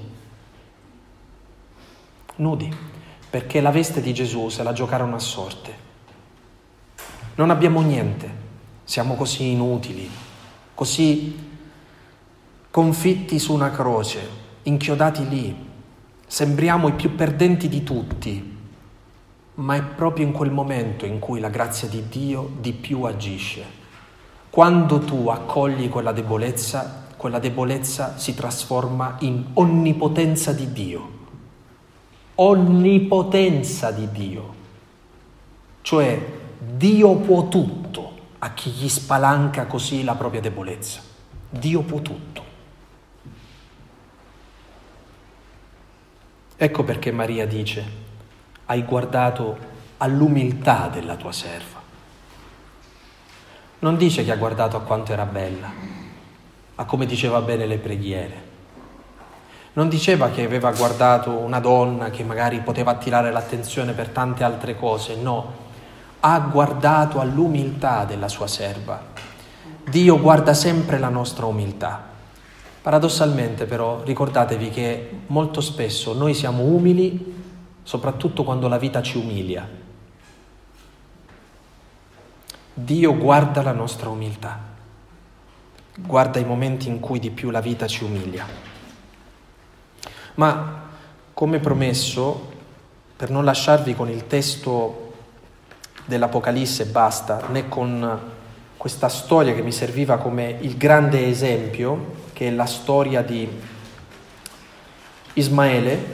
Nudi, perché la veste di Gesù se la giocarono a sorte. Non abbiamo niente, siamo così inutili, così confitti su una croce, inchiodati lì, sembriamo i più perdenti di tutti, ma è proprio in quel momento in cui la grazia di Dio di più agisce. Quando tu accogli quella debolezza, quella debolezza si trasforma in onnipotenza di Dio. Onnipotenza di Dio. Cioè Dio può tutto a chi gli spalanca così la propria debolezza. Dio può tutto. Ecco perché Maria dice, hai guardato all'umiltà della tua serva. Non dice che ha guardato a quanto era bella, a come diceva bene le preghiere. Non diceva che aveva guardato una donna che magari poteva attirare l'attenzione per tante altre cose, no, ha guardato all'umiltà della sua serva. Dio guarda sempre la nostra umiltà. Paradossalmente però ricordatevi che molto spesso noi siamo umili soprattutto quando la vita ci umilia. Dio guarda la nostra umiltà, guarda i momenti in cui di più la vita ci umilia. Ma come promesso, per non lasciarvi con il testo dell'Apocalisse basta, né con questa storia che mi serviva come il grande esempio, che è la storia di Ismaele,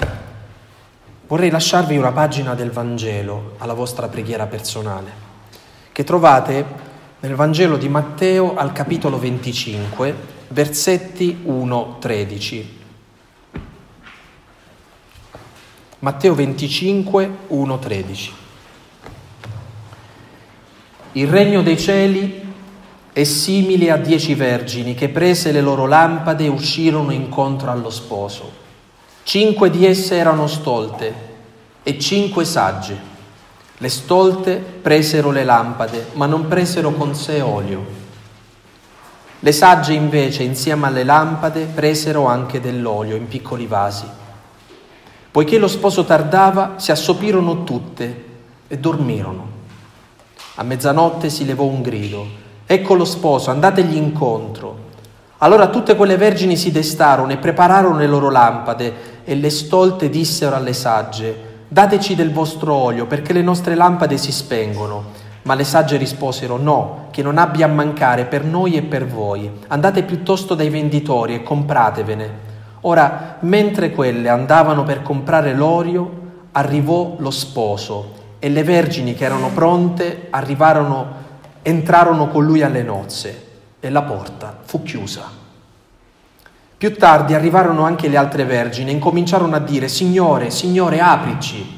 vorrei lasciarvi una pagina del Vangelo alla vostra preghiera personale, che trovate nel Vangelo di Matteo al capitolo 25, versetti 1-13. Matteo 25, 1-13. Il regno dei cieli è simile a dieci vergini che prese le loro lampade e uscirono incontro allo sposo. Cinque di esse erano stolte e cinque sagge. Le stolte presero le lampade, ma non presero con sé olio. Le sagge invece, insieme alle lampade, presero anche dell'olio in piccoli vasi. Poiché lo sposo tardava, si assopirono tutte e dormirono. A mezzanotte si levò un grido. Ecco lo sposo, andategli incontro. Allora tutte quelle vergini si destarono e prepararono le loro lampade e le stolte dissero alle sagge, dateci del vostro olio perché le nostre lampade si spengono. Ma le sagge risposero, no, che non abbia a mancare per noi e per voi. Andate piuttosto dai venditori e compratevene. Ora, mentre quelle andavano per comprare l'olio, arrivò lo sposo e le vergini che erano pronte arrivarono entrarono con lui alle nozze e la porta fu chiusa. Più tardi arrivarono anche le altre vergini e incominciarono a dire, Signore, Signore, aprici.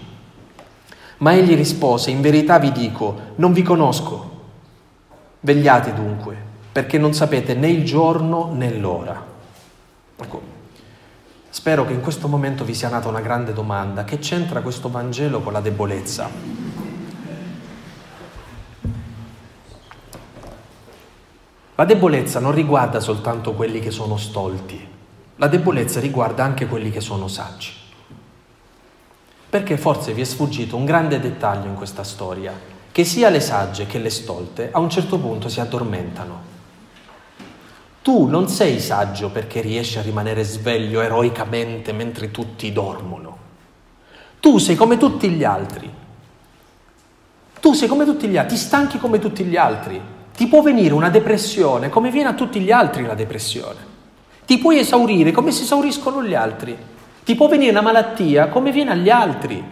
Ma egli rispose, in verità vi dico, non vi conosco. Vegliate dunque, perché non sapete né il giorno né l'ora. Ecco, spero che in questo momento vi sia nata una grande domanda. Che c'entra questo Vangelo con la debolezza? La debolezza non riguarda soltanto quelli che sono stolti, la debolezza riguarda anche quelli che sono saggi. Perché forse vi è sfuggito un grande dettaglio in questa storia, che sia le sagge che le stolte a un certo punto si addormentano. Tu non sei saggio perché riesci a rimanere sveglio eroicamente mentre tutti dormono. Tu sei come tutti gli altri. Tu sei come tutti gli altri, ti stanchi come tutti gli altri. Ti può venire una depressione come viene a tutti gli altri la depressione. Ti puoi esaurire come si esauriscono gli altri. Ti può venire una malattia come viene agli altri.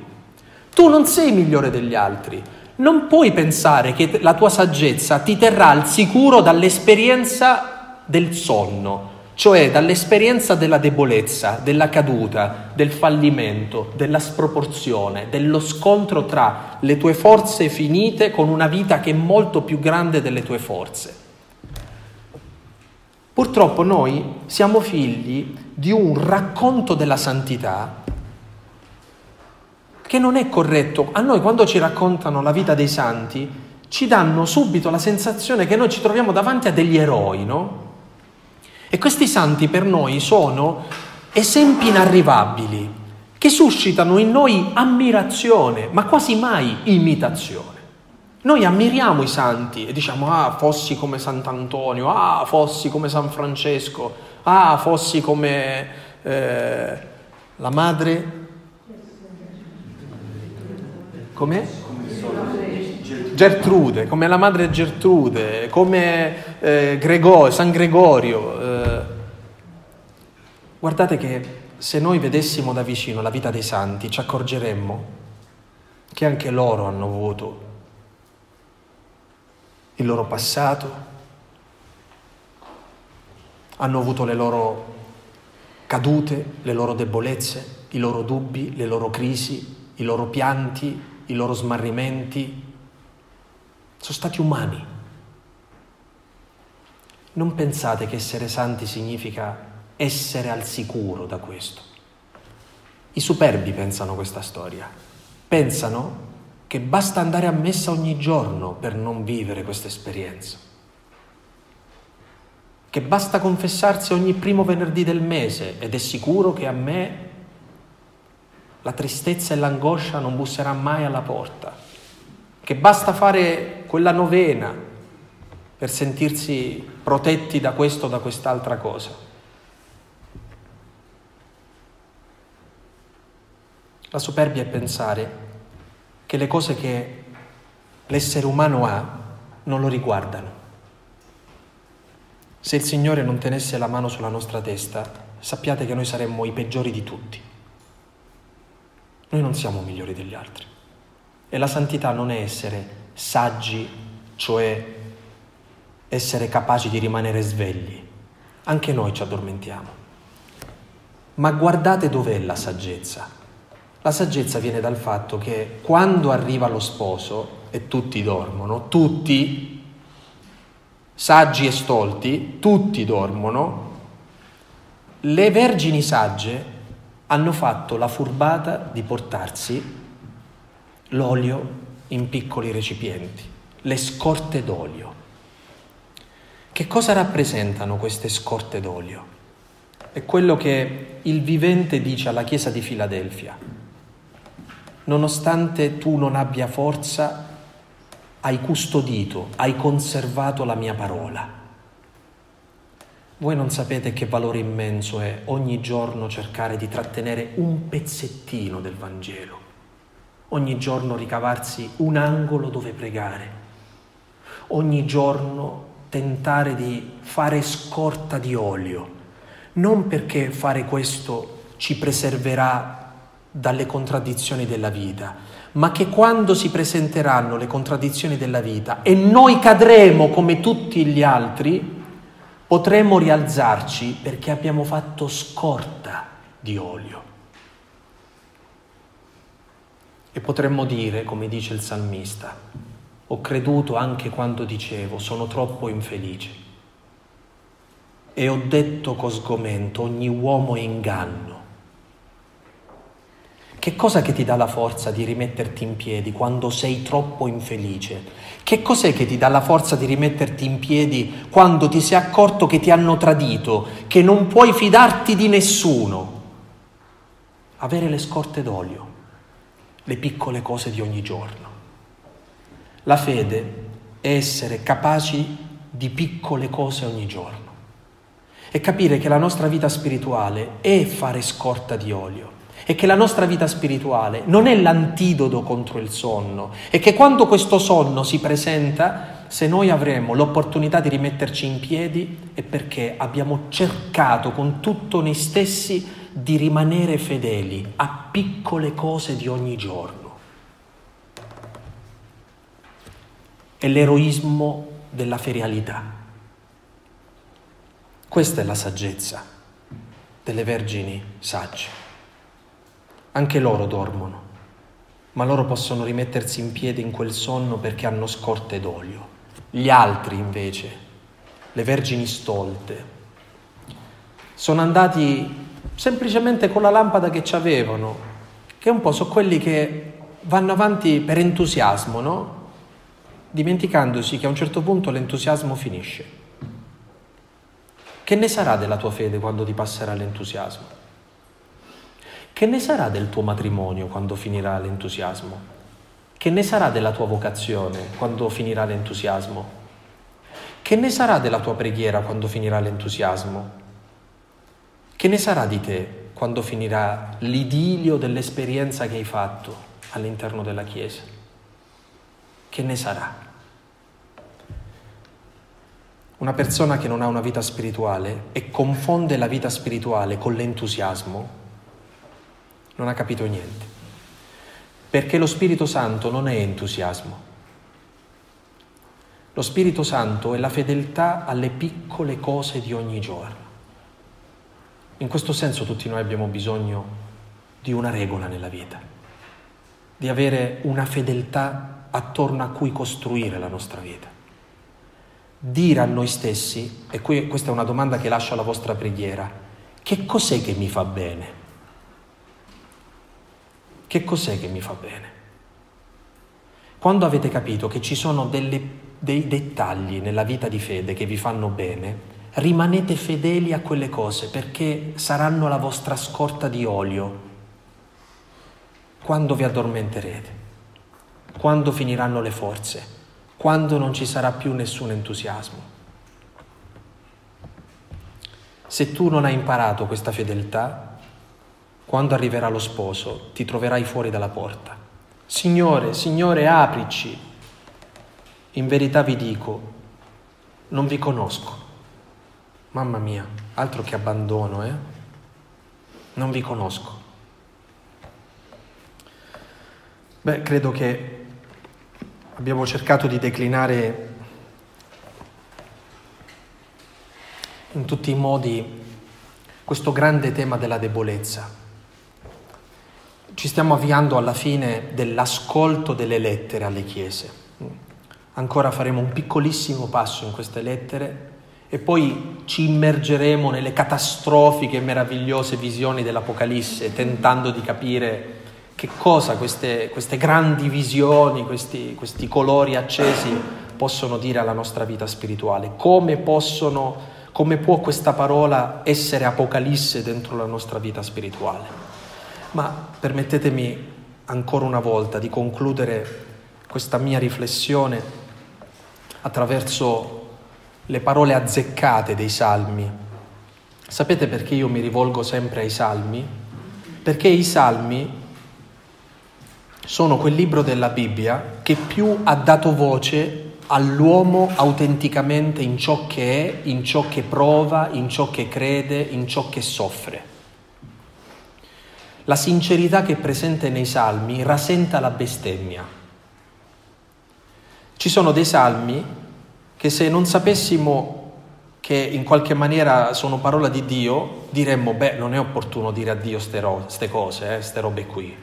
Tu non sei migliore degli altri. Non puoi pensare che la tua saggezza ti terrà al sicuro dall'esperienza del sonno, cioè dall'esperienza della debolezza, della caduta, del fallimento, della sproporzione, dello scontro tra le tue forze finite con una vita che è molto più grande delle tue forze. Purtroppo noi siamo figli di un racconto della santità che non è corretto. A noi quando ci raccontano la vita dei santi ci danno subito la sensazione che noi ci troviamo davanti a degli eroi, no? E questi santi per noi sono esempi inarrivabili che suscitano in noi ammirazione, ma quasi mai imitazione. Noi ammiriamo i santi e diciamo, ah, fossi come Sant'Antonio, ah, fossi come San Francesco, ah, fossi come eh, la madre... Com'è? Gertrude, come la madre Gertrude, come eh, Gregorio, San Gregorio. Eh. Guardate che se noi vedessimo da vicino la vita dei santi ci accorgeremmo che anche loro hanno avuto il loro passato, hanno avuto le loro cadute, le loro debolezze, i loro dubbi, le loro crisi, i loro pianti, i loro smarrimenti, sono stati umani. Non pensate che essere santi significa essere al sicuro da questo. I superbi pensano questa storia. Pensano che basta andare a messa ogni giorno per non vivere questa esperienza. Che basta confessarsi ogni primo venerdì del mese ed è sicuro che a me la tristezza e l'angoscia non busserà mai alla porta che basta fare quella novena per sentirsi protetti da questo o da quest'altra cosa. La superbia è pensare che le cose che l'essere umano ha non lo riguardano. Se il Signore non tenesse la mano sulla nostra testa, sappiate che noi saremmo i peggiori di tutti. Noi non siamo migliori degli altri. E la santità non è essere saggi, cioè essere capaci di rimanere svegli. Anche noi ci addormentiamo. Ma guardate dov'è la saggezza. La saggezza viene dal fatto che quando arriva lo sposo e tutti dormono, tutti, saggi e stolti, tutti dormono, le vergini sagge hanno fatto la furbata di portarsi l'olio in piccoli recipienti, le scorte d'olio. Che cosa rappresentano queste scorte d'olio? È quello che il vivente dice alla Chiesa di Filadelfia. Nonostante tu non abbia forza, hai custodito, hai conservato la mia parola. Voi non sapete che valore immenso è ogni giorno cercare di trattenere un pezzettino del Vangelo ogni giorno ricavarsi un angolo dove pregare, ogni giorno tentare di fare scorta di olio, non perché fare questo ci preserverà dalle contraddizioni della vita, ma che quando si presenteranno le contraddizioni della vita e noi cadremo come tutti gli altri, potremo rialzarci perché abbiamo fatto scorta di olio. E potremmo dire, come dice il salmista, ho creduto anche quando dicevo sono troppo infelice. E ho detto con sgomento, ogni uomo è inganno. Che cosa che ti dà la forza di rimetterti in piedi quando sei troppo infelice? Che cos'è che ti dà la forza di rimetterti in piedi quando ti sei accorto che ti hanno tradito, che non puoi fidarti di nessuno? Avere le scorte d'olio le piccole cose di ogni giorno. La fede è essere capaci di piccole cose ogni giorno. e capire che la nostra vita spirituale è fare scorta di olio e che la nostra vita spirituale non è l'antidoto contro il sonno e che quando questo sonno si presenta, se noi avremo l'opportunità di rimetterci in piedi è perché abbiamo cercato con tutto noi stessi di rimanere fedeli a piccole cose di ogni giorno. È l'eroismo della ferialità. Questa è la saggezza delle vergini sagge. Anche loro dormono, ma loro possono rimettersi in piedi in quel sonno perché hanno scorte d'olio. Gli altri invece, le vergini stolte, sono andati semplicemente con la lampada che ci avevano, che un po' sono quelli che vanno avanti per entusiasmo, no? Dimenticandosi che a un certo punto l'entusiasmo finisce. Che ne sarà della tua fede quando ti passerà l'entusiasmo? Che ne sarà del tuo matrimonio quando finirà l'entusiasmo? Che ne sarà della tua vocazione quando finirà l'entusiasmo? Che ne sarà della tua preghiera quando finirà l'entusiasmo? Che ne sarà di te quando finirà l'idilio dell'esperienza che hai fatto all'interno della Chiesa? Che ne sarà? Una persona che non ha una vita spirituale e confonde la vita spirituale con l'entusiasmo non ha capito niente. Perché lo Spirito Santo non è entusiasmo. Lo Spirito Santo è la fedeltà alle piccole cose di ogni giorno. In questo senso tutti noi abbiamo bisogno di una regola nella vita, di avere una fedeltà attorno a cui costruire la nostra vita. Dire a noi stessi, e qui, questa è una domanda che lascio alla vostra preghiera, che cos'è che mi fa bene? Che cos'è che mi fa bene? Quando avete capito che ci sono delle, dei dettagli nella vita di fede che vi fanno bene, rimanete fedeli a quelle cose perché saranno la vostra scorta di olio quando vi addormenterete, quando finiranno le forze, quando non ci sarà più nessun entusiasmo. Se tu non hai imparato questa fedeltà, quando arriverà lo sposo ti troverai fuori dalla porta. Signore, Signore, aprici. In verità vi dico, non vi conosco. Mamma mia, altro che abbandono, eh? Non vi conosco. Beh, credo che abbiamo cercato di declinare in tutti i modi questo grande tema della debolezza. Ci stiamo avviando alla fine dell'ascolto delle lettere alle chiese. Ancora faremo un piccolissimo passo in queste lettere e poi ci immergeremo nelle catastrofiche e meravigliose visioni dell'Apocalisse, tentando di capire che cosa queste, queste grandi visioni, questi, questi, colori accesi possono dire alla nostra vita spirituale, come, possono, come può questa parola essere Apocalisse dentro la nostra vita spirituale. Ma permettetemi ancora una volta di concludere questa mia riflessione attraverso le parole azzeccate dei salmi. Sapete perché io mi rivolgo sempre ai salmi? Perché i salmi sono quel libro della Bibbia che più ha dato voce all'uomo autenticamente in ciò che è, in ciò che prova, in ciò che crede, in ciò che soffre. La sincerità che è presente nei salmi rasenta la bestemmia. Ci sono dei salmi che se non sapessimo che in qualche maniera sono parola di Dio, diremmo, beh, non è opportuno dire a Dio queste cose, queste eh, robe qui.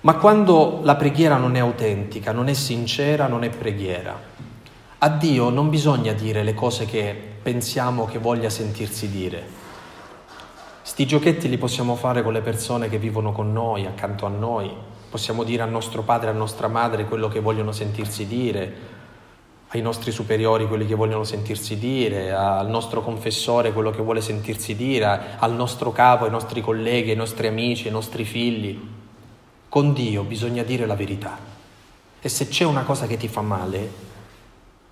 Ma quando la preghiera non è autentica, non è sincera, non è preghiera, a Dio non bisogna dire le cose che pensiamo che voglia sentirsi dire. Sti giochetti li possiamo fare con le persone che vivono con noi, accanto a noi. Possiamo dire al nostro padre a nostra madre quello che vogliono sentirsi dire, ai nostri superiori quelli che vogliono sentirsi dire, al nostro confessore quello che vuole sentirsi dire, al nostro capo, ai nostri colleghi, ai nostri amici, ai nostri figli. Con Dio bisogna dire la verità. E se c'è una cosa che ti fa male,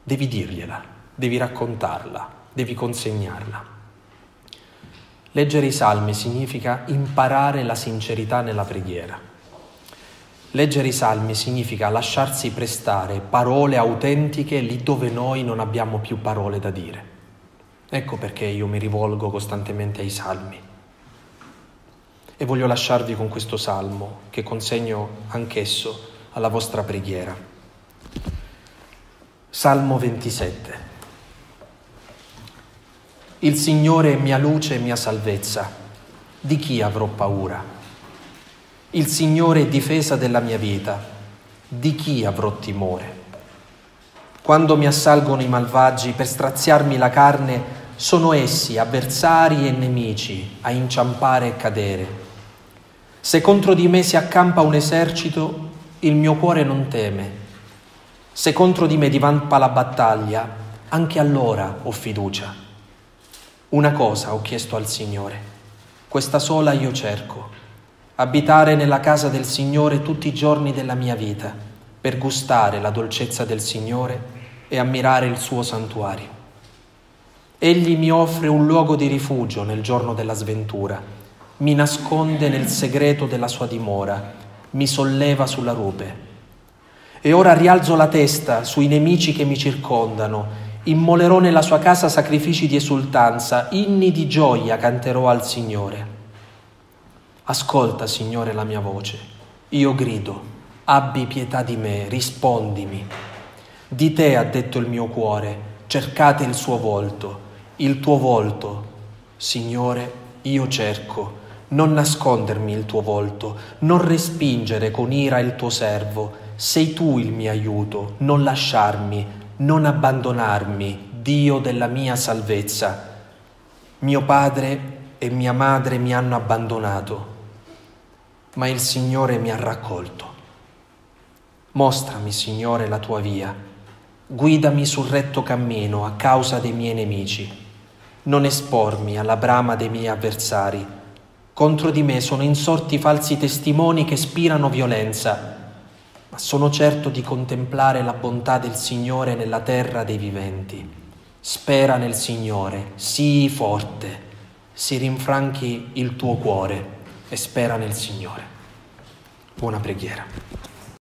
devi dirgliela, devi raccontarla. devi consegnarla. Leggere i salmi significa imparare la sincerità nella preghiera. Leggere i salmi significa lasciarsi prestare parole autentiche lì dove noi non abbiamo più parole da dire. Ecco perché io mi rivolgo costantemente ai salmi. E voglio lasciarvi con questo salmo che consegno anch'esso alla vostra preghiera. Salmo 27. Il Signore è mia luce e mia salvezza. Di chi avrò paura? Il Signore è difesa della mia vita. Di chi avrò timore? Quando mi assalgono i malvagi per straziarmi la carne, sono essi avversari e nemici a inciampare e cadere. Se contro di me si accampa un esercito, il mio cuore non teme. Se contro di me divampa la battaglia, anche allora ho fiducia. Una cosa ho chiesto al Signore, questa sola io cerco, abitare nella casa del Signore tutti i giorni della mia vita, per gustare la dolcezza del Signore e ammirare il suo santuario. Egli mi offre un luogo di rifugio nel giorno della sventura, mi nasconde nel segreto della sua dimora, mi solleva sulla rupe. E ora rialzo la testa sui nemici che mi circondano immolerò nella sua casa sacrifici di esultanza, inni di gioia canterò al Signore. Ascolta, Signore, la mia voce. Io grido, abbi pietà di me, rispondimi. Di te ha detto il mio cuore, cercate il suo volto, il tuo volto. Signore, io cerco, non nascondermi il tuo volto, non respingere con ira il tuo servo. Sei tu il mio aiuto, non lasciarmi, non abbandonarmi, Dio della mia salvezza. Mio padre e mia madre mi hanno abbandonato, ma il Signore mi ha raccolto. Mostrami, Signore, la tua via, guidami sul retto cammino a causa dei miei nemici. Non espormi alla brama dei miei avversari. Contro di me sono insorti falsi testimoni che spirano violenza ma sono certo di contemplare la bontà del Signore nella terra dei viventi. Spera nel Signore, sii forte, si rinfranchi il tuo cuore e spera nel Signore. Buona preghiera.